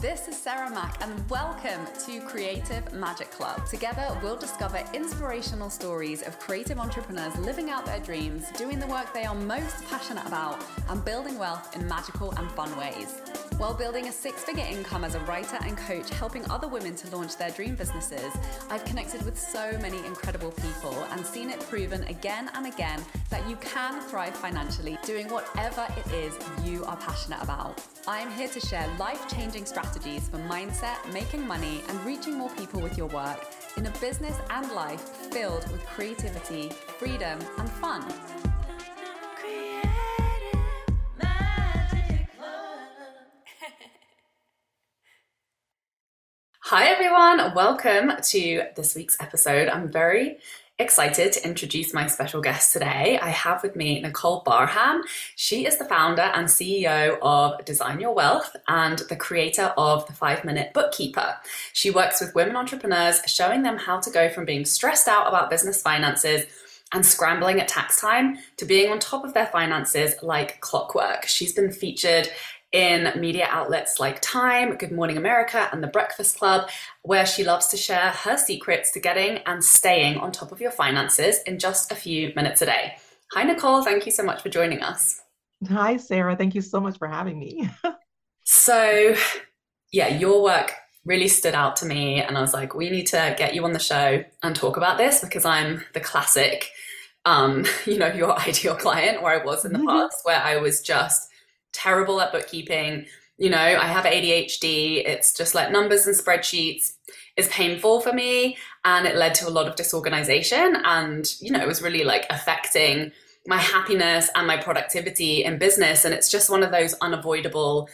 This is Sarah Mac, and welcome to Creative Magic Club. Together, we'll discover inspirational stories of creative entrepreneurs living out their dreams, doing the work they are most passionate about, and building wealth in magical and fun ways. While building a six figure income as a writer and coach, helping other women to launch their dream businesses, I've connected with so many incredible people and seen it proven again and again that you can thrive financially doing whatever it is you are passionate about. I'm here to share life changing strategies for mindset, making money, and reaching more people with your work in a business and life filled with creativity, freedom, and fun. Hi, everyone. Welcome to this week's episode. I'm very excited to introduce my special guest today. I have with me Nicole Barham. She is the founder and CEO of Design Your Wealth and the creator of the Five Minute Bookkeeper. She works with women entrepreneurs, showing them how to go from being stressed out about business finances and scrambling at tax time to being on top of their finances like clockwork. She's been featured in media outlets like Time, Good Morning America, and The Breakfast Club, where she loves to share her secrets to getting and staying on top of your finances in just a few minutes a day. Hi, Nicole. Thank you so much for joining us. Hi, Sarah. Thank you so much for having me. so, yeah, your work really stood out to me. And I was like, we need to get you on the show and talk about this because I'm the classic, um, you know, your ideal client where I was in the mm-hmm. past, where I was just terrible at bookkeeping. You know, I have ADHD. It's just like numbers and spreadsheets is painful for me. And it led to a lot of disorganization. And, you know, it was really like affecting my happiness and my productivity in business. And it's just one of those unavoidable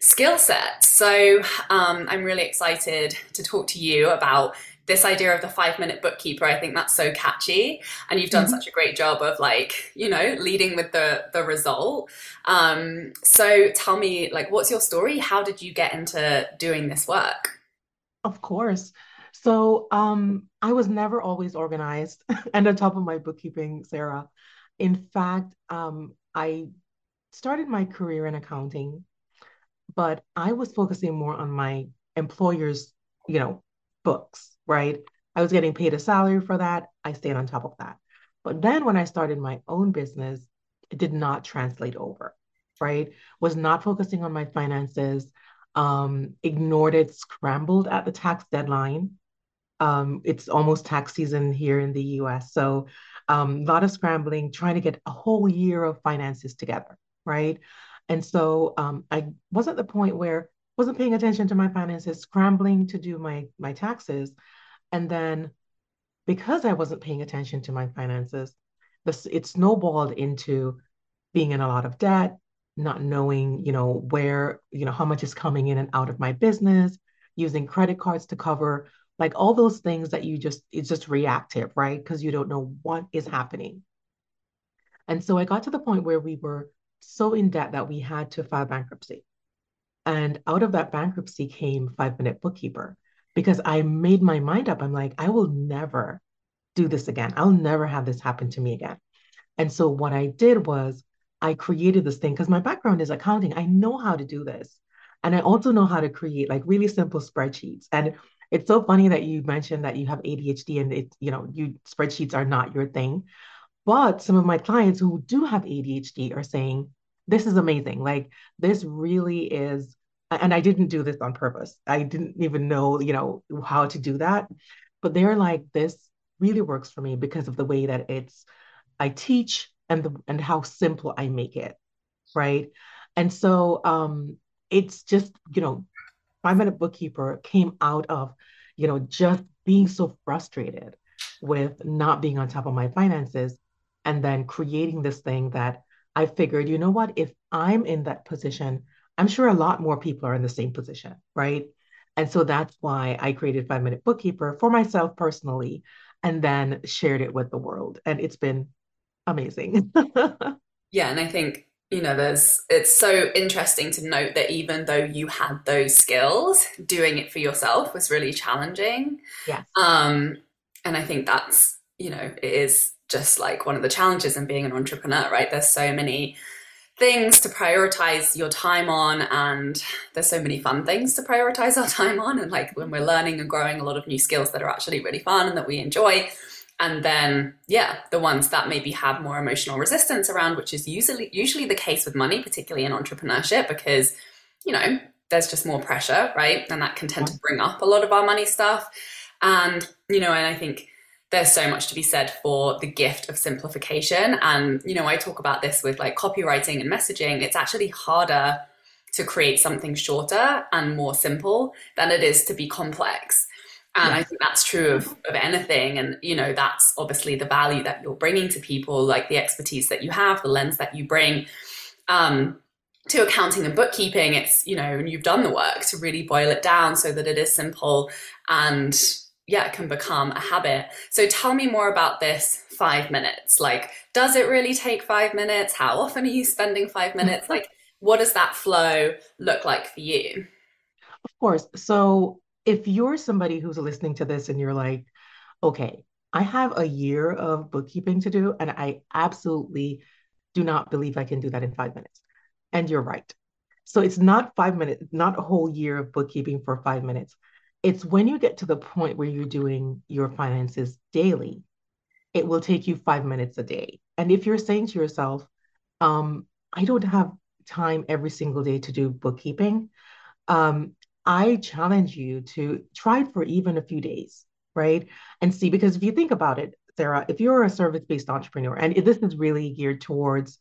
skill sets. So um, I'm really excited to talk to you about this idea of the five minute bookkeeper i think that's so catchy. And you've done mm-hmm. such a great job of like you know leading with the the result. Um so tell me like what's your story? How did you get into doing this work? Of course. So um i was never always organized and on top of my bookkeeping sarah. In fact um i started my career in accounting but i was focusing more on my employer's you know books right? I was getting paid a salary for that. I stayed on top of that. But then when I started my own business, it did not translate over, right? Was not focusing on my finances, um, ignored it, scrambled at the tax deadline. Um, it's almost tax season here in the US. So um, a lot of scrambling, trying to get a whole year of finances together, right? And so um, I was at the point where wasn't paying attention to my finances, scrambling to do my my taxes. And then because I wasn't paying attention to my finances, this it snowballed into being in a lot of debt, not knowing, you know, where, you know, how much is coming in and out of my business, using credit cards to cover like all those things that you just it's just reactive, right? Because you don't know what is happening. And so I got to the point where we were so in debt that we had to file bankruptcy. And out of that bankruptcy came Five Minute Bookkeeper because I made my mind up. I'm like, I will never do this again. I'll never have this happen to me again. And so what I did was I created this thing because my background is accounting. I know how to do this. And I also know how to create like really simple spreadsheets. And it's so funny that you mentioned that you have ADHD and it, you know, you spreadsheets are not your thing. But some of my clients who do have ADHD are saying, this is amazing. Like this really is and I didn't do this on purpose. I didn't even know, you know, how to do that. But they're like, this really works for me because of the way that it's I teach and the and how simple I make it. Right. And so um it's just, you know, five minute bookkeeper came out of, you know, just being so frustrated with not being on top of my finances and then creating this thing that I figured, you know what, if I'm in that position, I'm sure a lot more people are in the same position, right? And so that's why I created Five Minute Bookkeeper for myself personally and then shared it with the world. And it's been amazing. yeah. And I think, you know, there's, it's so interesting to note that even though you had those skills, doing it for yourself was really challenging. Yeah. Um, and I think that's, you know, it is just like one of the challenges in being an entrepreneur, right? There's so many things to prioritize your time on and there's so many fun things to prioritize our time on and like when we're learning and growing a lot of new skills that are actually really fun and that we enjoy. And then yeah the ones that maybe have more emotional resistance around which is usually usually the case with money particularly in entrepreneurship because you know there's just more pressure right? And that can tend to bring up a lot of our money stuff. And you know and i think there's so much to be said for the gift of simplification. And, you know, I talk about this with like copywriting and messaging. It's actually harder to create something shorter and more simple than it is to be complex. And I think that's true of, of anything. And, you know, that's obviously the value that you're bringing to people, like the expertise that you have, the lens that you bring. Um, to accounting and bookkeeping, it's, you know, and you've done the work to really boil it down so that it is simple and yeah, it can become a habit. So tell me more about this five minutes. Like, does it really take five minutes? How often are you spending five minutes? Like, what does that flow look like for you? Of course. So if you're somebody who's listening to this and you're like, okay, I have a year of bookkeeping to do, and I absolutely do not believe I can do that in five minutes. And you're right. So it's not five minutes, not a whole year of bookkeeping for five minutes it's when you get to the point where you're doing your finances daily, it will take you five minutes a day. And if you're saying to yourself, um, I don't have time every single day to do bookkeeping, um, I challenge you to try it for even a few days, right? And see, because if you think about it, Sarah, if you're a service based entrepreneur, and this is really geared towards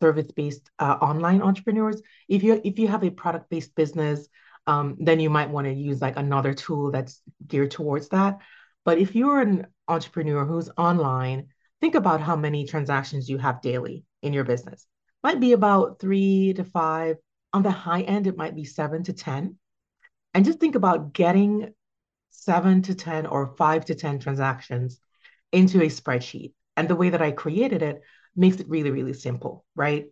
service based uh, online entrepreneurs, if you if you have a product based business, um, then you might want to use like another tool that's geared towards that. But if you're an entrepreneur who's online, think about how many transactions you have daily in your business. Might be about three to five. On the high end, it might be seven to 10. And just think about getting seven to 10 or five to 10 transactions into a spreadsheet. And the way that I created it makes it really, really simple, right?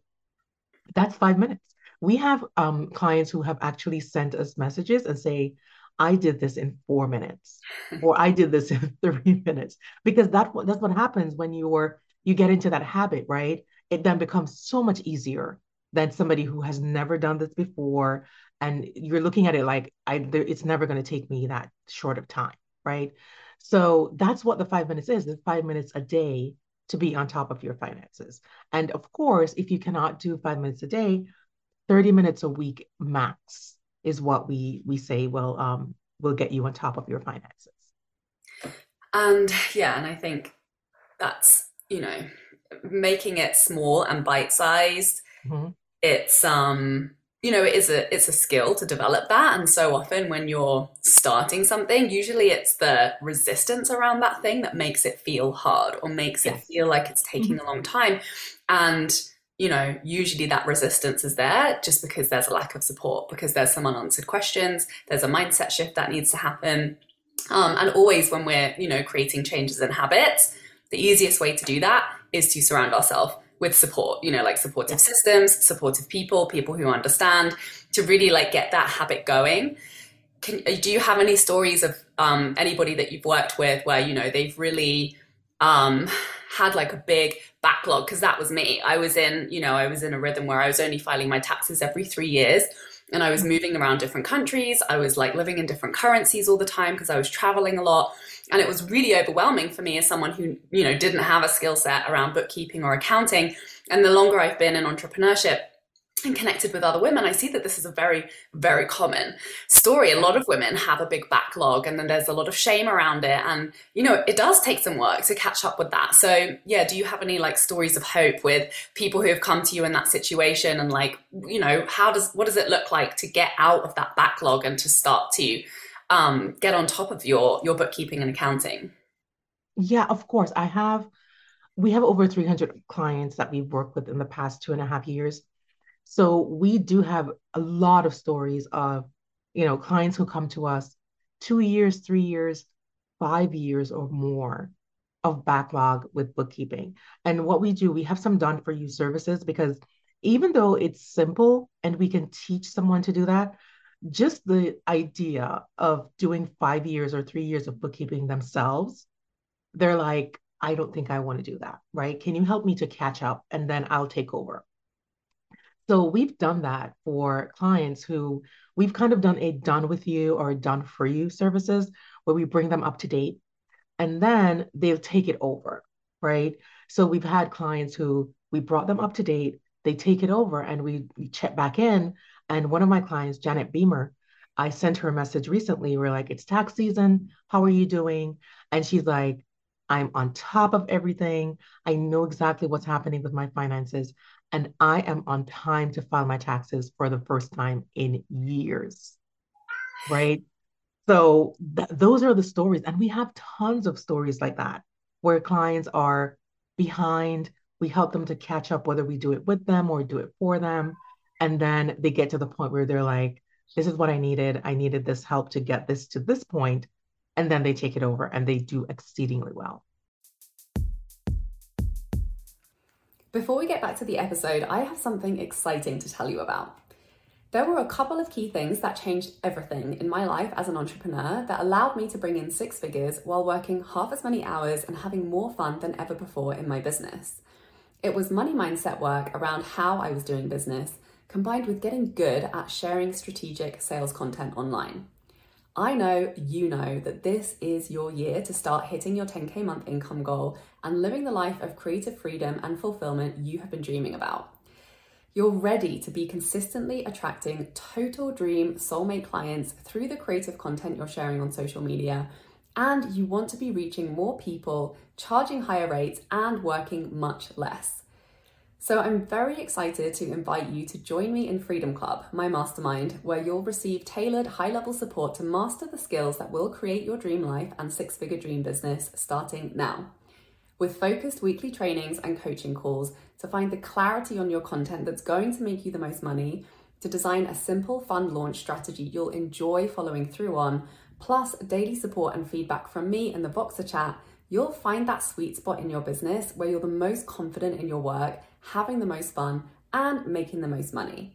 That's five minutes we have um, clients who have actually sent us messages and say, I did this in four minutes, or I did this in three minutes, because that that's what happens when you're you get into that habit, right? It then becomes so much easier than somebody who has never done this before, and you're looking at it like, I there, it's never going to take me that short of time, right? So that's what the five minutes is. It's five minutes a day to be on top of your finances. And of course, if you cannot do five minutes a day, 30 minutes a week max is what we we say will um will get you on top of your finances. And yeah, and I think that's, you know, making it small and bite-sized. Mm-hmm. It's um you know it is a it's a skill to develop that and so often when you're starting something usually it's the resistance around that thing that makes it feel hard or makes yes. it feel like it's taking mm-hmm. a long time and you know, usually that resistance is there just because there's a lack of support, because there's some unanswered questions, there's a mindset shift that needs to happen. Um, and always when we're, you know, creating changes in habits, the easiest way to do that is to surround ourselves with support, you know, like supportive systems, supportive people, people who understand, to really like get that habit going. Can, do you have any stories of um, anybody that you've worked with where, you know, they've really um, had like a big backlog because that was me. I was in, you know, I was in a rhythm where I was only filing my taxes every three years and I was mm-hmm. moving around different countries. I was like living in different currencies all the time because I was traveling a lot. And it was really overwhelming for me as someone who, you know, didn't have a skill set around bookkeeping or accounting. And the longer I've been in entrepreneurship, and connected with other women, I see that this is a very, very common story. A lot of women have a big backlog and then there's a lot of shame around it. And, you know, it does take some work to catch up with that. So, yeah, do you have any like stories of hope with people who have come to you in that situation? And like, you know, how does, what does it look like to get out of that backlog and to start to um, get on top of your, your bookkeeping and accounting? Yeah, of course. I have, we have over 300 clients that we've worked with in the past two and a half years so we do have a lot of stories of, you know, clients who come to us two years, three years, five years or more of backlog with bookkeeping. And what we do, we have some done for you services because even though it's simple and we can teach someone to do that, just the idea of doing five years or three years of bookkeeping themselves they're like, I don't think I want to do that, right? Can you help me to catch up and then I'll take over? So we've done that for clients who we've kind of done a done with you or done for you services where we bring them up to date and then they'll take it over, right? So we've had clients who we brought them up to date, they take it over and we, we check back in. And one of my clients, Janet Beamer, I sent her a message recently. We're like, it's tax season. How are you doing? And she's like, I'm on top of everything. I know exactly what's happening with my finances and I am on time to file my taxes for the first time in years. Right. So th- those are the stories. And we have tons of stories like that where clients are behind. We help them to catch up, whether we do it with them or do it for them. And then they get to the point where they're like, this is what I needed. I needed this help to get this to this point. And then they take it over and they do exceedingly well. Before we get back to the episode, I have something exciting to tell you about. There were a couple of key things that changed everything in my life as an entrepreneur that allowed me to bring in six figures while working half as many hours and having more fun than ever before in my business. It was money mindset work around how I was doing business, combined with getting good at sharing strategic sales content online. I know you know that this is your year to start hitting your 10K month income goal and living the life of creative freedom and fulfillment you have been dreaming about. You're ready to be consistently attracting total dream soulmate clients through the creative content you're sharing on social media, and you want to be reaching more people, charging higher rates, and working much less. So I'm very excited to invite you to join me in Freedom Club, my mastermind, where you'll receive tailored high level support to master the skills that will create your dream life and six figure dream business starting now. With focused weekly trainings and coaching calls to find the clarity on your content that's going to make you the most money, to design a simple, fun launch strategy you'll enjoy following through on, plus daily support and feedback from me in the Voxer chat, you'll find that sweet spot in your business where you're the most confident in your work having the most fun, and making the most money.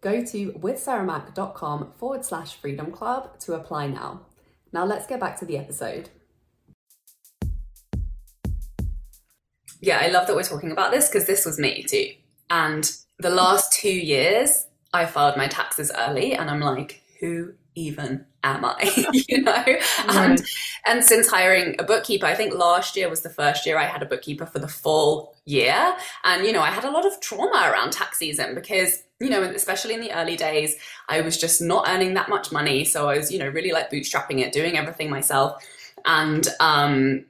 Go to withsarahmac.com forward slash freedom club to apply now. Now let's get back to the episode. Yeah, I love that we're talking about this because this was me too. And the last two years, I filed my taxes early, and I'm like, who even am I? you know? Right. And and since hiring a bookkeeper, I think last year was the first year I had a bookkeeper for the full year. And you know, I had a lot of trauma around tax season because you know, especially in the early days, I was just not earning that much money. So I was, you know, really like bootstrapping it, doing everything myself. And um,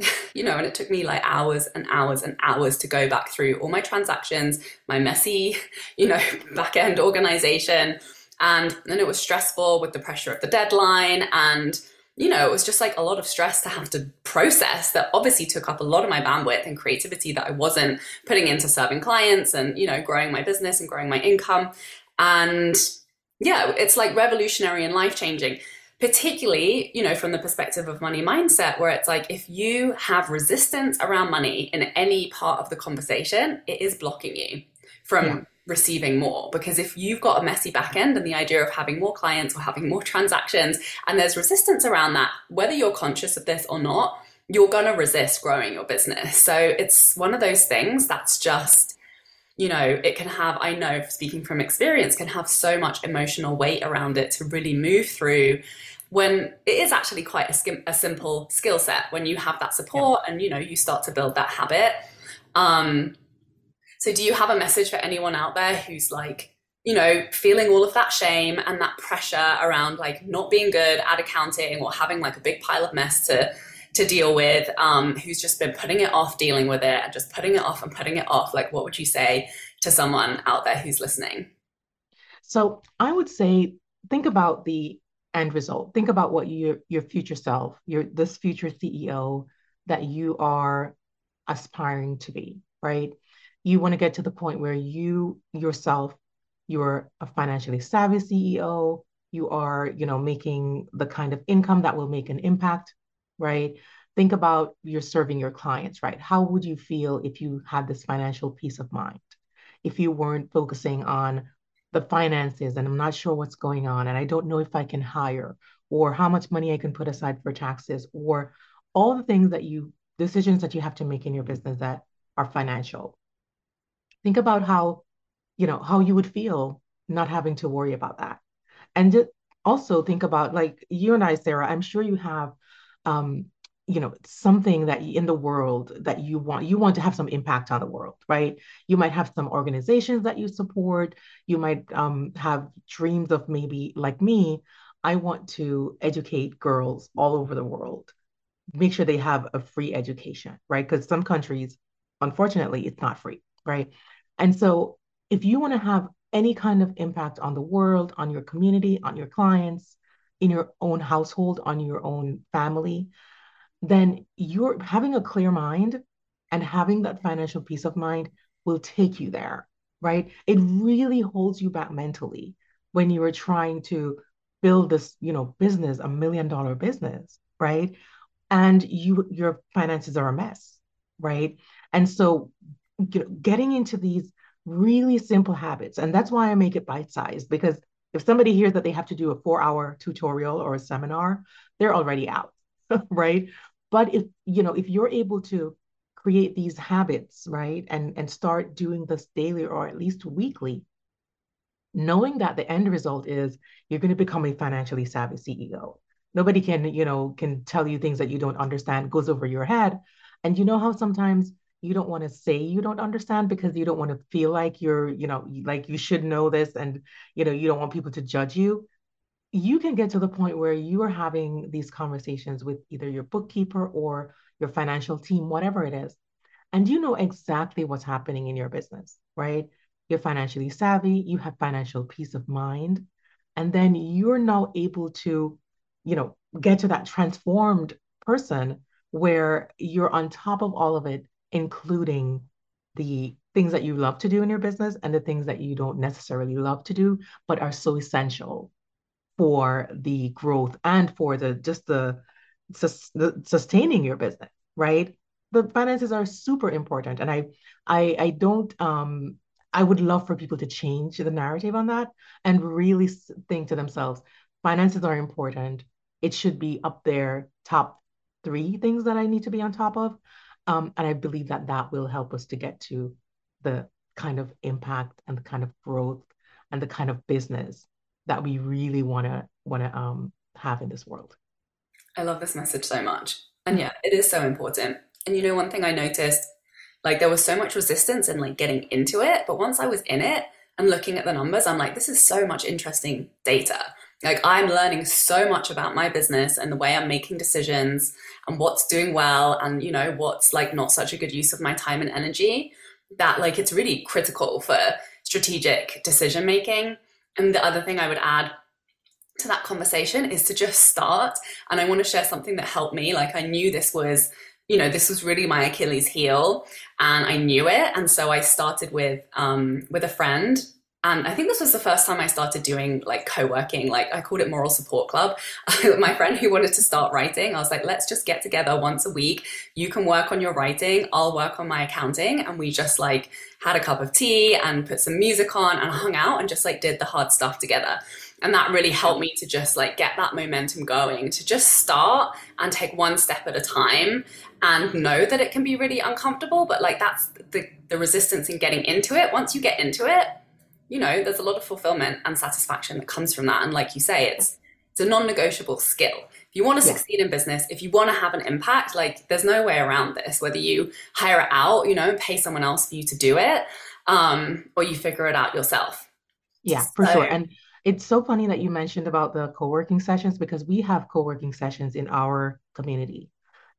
you know, and it took me like hours and hours and hours to go back through all my transactions, my messy, you know, back end organization, and then it was stressful with the pressure of the deadline. And, you know, it was just like a lot of stress to have to process that obviously took up a lot of my bandwidth and creativity that I wasn't putting into serving clients and, you know, growing my business and growing my income. And yeah, it's like revolutionary and life changing particularly you know from the perspective of money mindset where it's like if you have resistance around money in any part of the conversation it is blocking you from yeah receiving more. Because if you've got a messy back end and the idea of having more clients or having more transactions and there's resistance around that whether you're conscious of this or not you're going to resist growing your business. So it's one of those things that's just you know it can have i know speaking from experience can have so much emotional weight around it to really move through when it is actually quite a, skim- a simple skill set. When you have that support yeah. and you know you start to build that habit um, so, do you have a message for anyone out there who's like, you know, feeling all of that shame and that pressure around like not being good at accounting or having like a big pile of mess to to deal with, um, who's just been putting it off, dealing with it, and just putting it off and putting it off? Like, what would you say to someone out there who's listening? So, I would say think about the end result. Think about what your your future self, your this future CEO that you are aspiring to be, right? You want to get to the point where you yourself you're a financially savvy ceo you are you know making the kind of income that will make an impact right? Think about you're serving your clients right? How would you feel if you had this financial peace of mind? If you weren't focusing on the finances and i'm not sure what's going on and i don't know if i can hire or how much money i can put aside for taxes or all the things that you decisions that you have to make in your business that are financial. Think about how, you know, how you would feel not having to worry about that. And just also think about like you and I, Sarah, I'm sure you have um, you know something that in the world that you want you want to have some impact on the world right? You might have some organizations that you support. You might um, have dreams of maybe like me i want to educate girls all over the world. Make sure they have a free education right? Because some countries unfortunately it's not free right and so if you want to have any kind of impact on the world on your community on your clients in your own household on your own family then you're having a clear mind and having that financial peace of mind will take you there, right? It really holds you back mentally when you are trying to build this, you know, business, a million dollar business, right? And you your finances are a mess, right? And so getting into these really simple habits, and that's why I make it bite-sized because if somebody hears that they have to do a four-hour tutorial or a seminar, they're already out, right? But if, you know, if you're able to create these habits, right, and, and start doing this daily or at least weekly, knowing that the end result is you're going to become a financially savvy CEO. Nobody can, you know, can tell you things that you don't understand, goes over your head. And you know how sometimes you don't want to say you don't understand because you don't want to feel like you're, you know, like you should know this and, you know, you don't want people to judge you you can get to the point where you are having these conversations with either your bookkeeper or your financial team, whatever it is, and you know exactly what's happening in your business, right? You're financially savvy, you have financial peace of mind, and then you're now able to, you know, get to that transformed person where you're on top of all of it, including the things that you love to do in your business and the things that you don't necessarily love to do, but are so essential for the growth and for the just the, the sustaining your business, right? The finances are super important, and I I I don't um I would love for people to change the narrative on that and really think to themselves, finances are important. It should be up there, top three things that I need to be on top of. Um, and I believe that that will help us to get to the kind of impact and the kind of growth and the kind of business that we really want to want to um, have in this world. I love this message so much, and yeah, it is so important. And you know, one thing I noticed, like there was so much resistance in like getting into it, but once I was in it and looking at the numbers, I'm like, this is so much interesting data. Like I'm learning so much about my business and the way I'm making decisions and what's doing well and you know what's like not such a good use of my time and energy that like it's really critical for strategic decision making and the other thing I would add to that conversation is to just start. And I want to share something that helped me. Like I knew this was, you know, this was really my Achilles heel, and I knew it. And so I started with um, with a friend and I think this was the first time I started doing like co-working, like I called it moral support club. My friend who wanted to start writing, I was like, let's just get together once a week. You can work on your writing, I'll work on my accounting. And we just like had a cup of tea and put some music on and hung out and just like did the hard stuff together. And that really helped me to just like get that momentum going, to just start and take one step at a time and know that it can be really uncomfortable. But like that's the, the resistance in getting into it. Once you get into it, you know, there's a lot of fulfillment and satisfaction that comes from that. And like you say, it's it's a non-negotiable skill. If you want to succeed in business, if you want to have an impact, like there's no way around this. Whether you hire it out, you know, and pay someone else for you to do it, um, or you figure it out yourself. Yeah, for so, sure. And it's so funny that you mentioned about the co-working sessions because we have co-working sessions in our community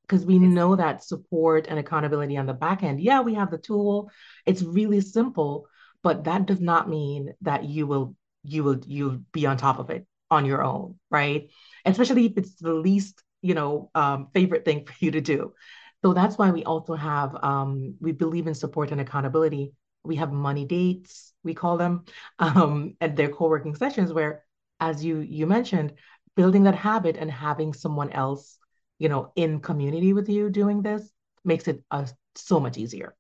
because we know that support and accountability on the back end yeah we have the tool it's really simple but that does not mean that you will you will you'll be on top of it on your own right? Especially if it's the least you know um, favorite thing for you to do. So that's why we also have um, we believe in support and accountability. We have money dates we call them um, and co-working sessions where as you you mentioned building that habit and having someone else you know in community with you doing this makes it uh, so much easier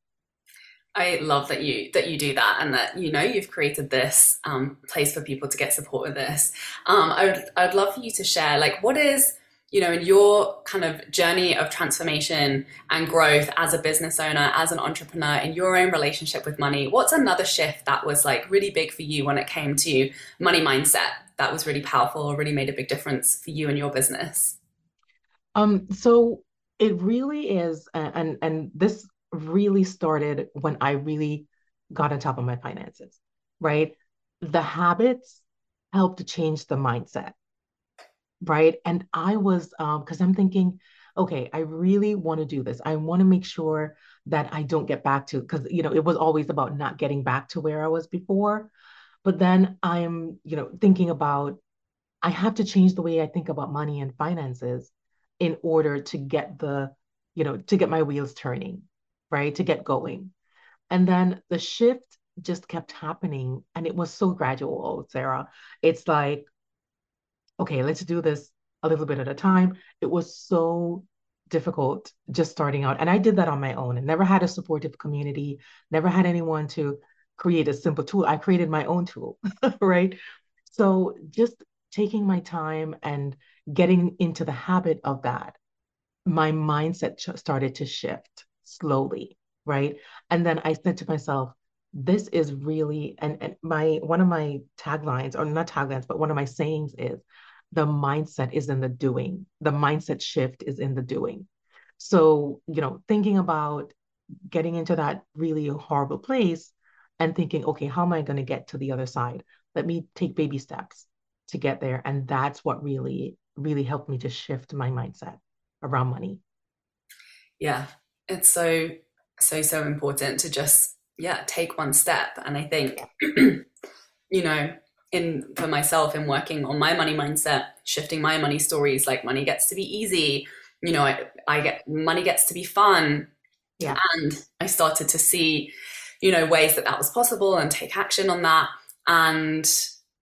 I love that you that you do that and that you know you've created this um, place for people to get support with this. Um, I would I'd love for you to share like what is you know, in your kind of journey of transformation and growth as a business owner, as an entrepreneur, in your own relationship with money, what's another shift that was like really big for you when it came to money mindset that was really powerful or really made a big difference for you and your business? Um, so it really is, and and this really started when I really got on top of my finances, right? The habits helped to change the mindset right? And I was, um, because I'm thinking, okay, I really want to do this. I want to make sure that I don't get back to, because, you know, it was always about not getting back to where I was before. But then I'm, you know, thinking about, I have to change the way I think about money and finances in order to get the, you know, to get my wheels turning, right? To get going. And then the shift just kept happening and it was so gradual, Sarah. It's like, okay, let's do this a little bit at a time. It was so difficult just starting out. And I did that on my own and never had a supportive community, never had anyone to create a simple tool. I created my own tool, right? So just taking my time and getting into the habit of that, my mindset started to shift slowly, right? And then I said to myself, this is really and, and my one of my taglines or not taglines but one of my sayings is the mindset is in the doing. The mindset shift is in the doing. So, you know, thinking about getting into that really horrible place and thinking, okay, how am I going to get to the other side? Let me take baby steps to get there. And that's what really, really helped me to shift my mindset around money. Yeah. It's so, so, so important to just, yeah, take one step. And I think, you know, in for myself in working on my money mindset, shifting my money stories, like money gets to be easy. You know, I, I get money gets to be fun. Yeah. And I started to see, you know, ways that that was possible and take action on that. And,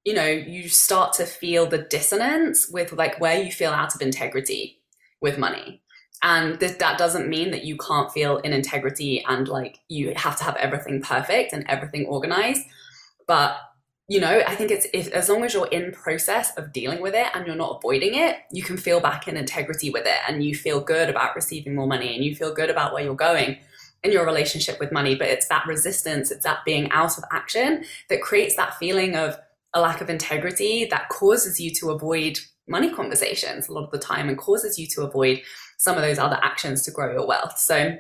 you know, you start to feel the dissonance with like where you feel out of integrity with money. And th- that doesn't mean that you can't feel in integrity and like you have to have everything perfect and everything organized. But you know, I think it's if, as long as you're in process of dealing with it and you're not avoiding it, you can feel back in integrity with it and you feel good about receiving more money and you feel good about where you're going in your relationship with money. But it's that resistance, it's that being out of action that creates that feeling of a lack of integrity that causes you to avoid money conversations a lot of the time and causes you to avoid some of those other actions to grow your wealth. So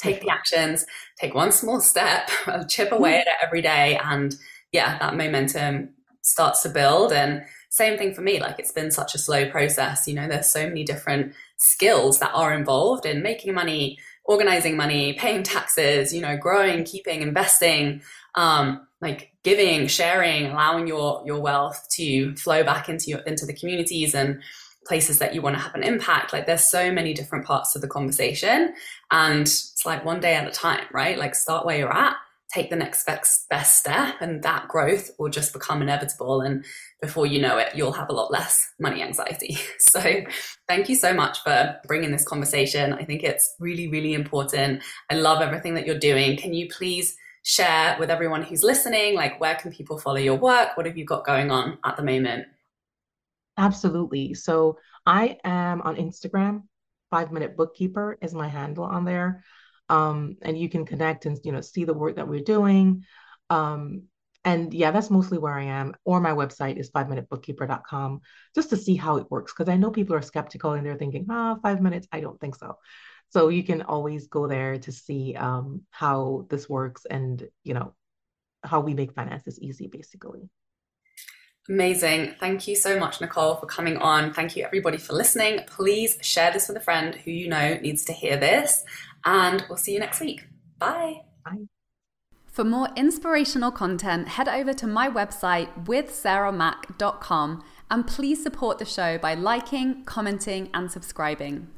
take the actions, take one small step, chip away at it every day and yeah, that momentum starts to build. And same thing for me, like it's been such a slow process. You know, there's so many different skills that are involved in making money, organizing money, paying taxes, you know, growing, keeping, investing, um, like giving, sharing, allowing your your wealth to flow back into your into the communities and places that you want to have an impact. Like there's so many different parts of the conversation. And it's like one day at a time, right? Like start where you're at take the next best step and that growth will just become inevitable and before you know it you'll have a lot less money anxiety so thank you so much for bringing this conversation i think it's really really important i love everything that you're doing can you please share with everyone who's listening like where can people follow your work what have you got going on at the moment absolutely so i am on instagram five minute bookkeeper is my handle on there um, and you can connect and you know see the work that we're doing. Um, and yeah, that's mostly where I am. Or my website is five minutebookkeeper.com just to see how it works. Because I know people are skeptical and they're thinking, ah, five minutes. I don't think so. So you can always go there to see um, how this works and, you know, how we make finances easy, basically. Amazing. Thank you so much, Nicole, for coming on. Thank you, everybody, for listening. Please share this with a friend who you know needs to hear this. And we'll see you next week. Bye. Bye. For more inspirational content, head over to my website withsarahmac.com and please support the show by liking, commenting, and subscribing.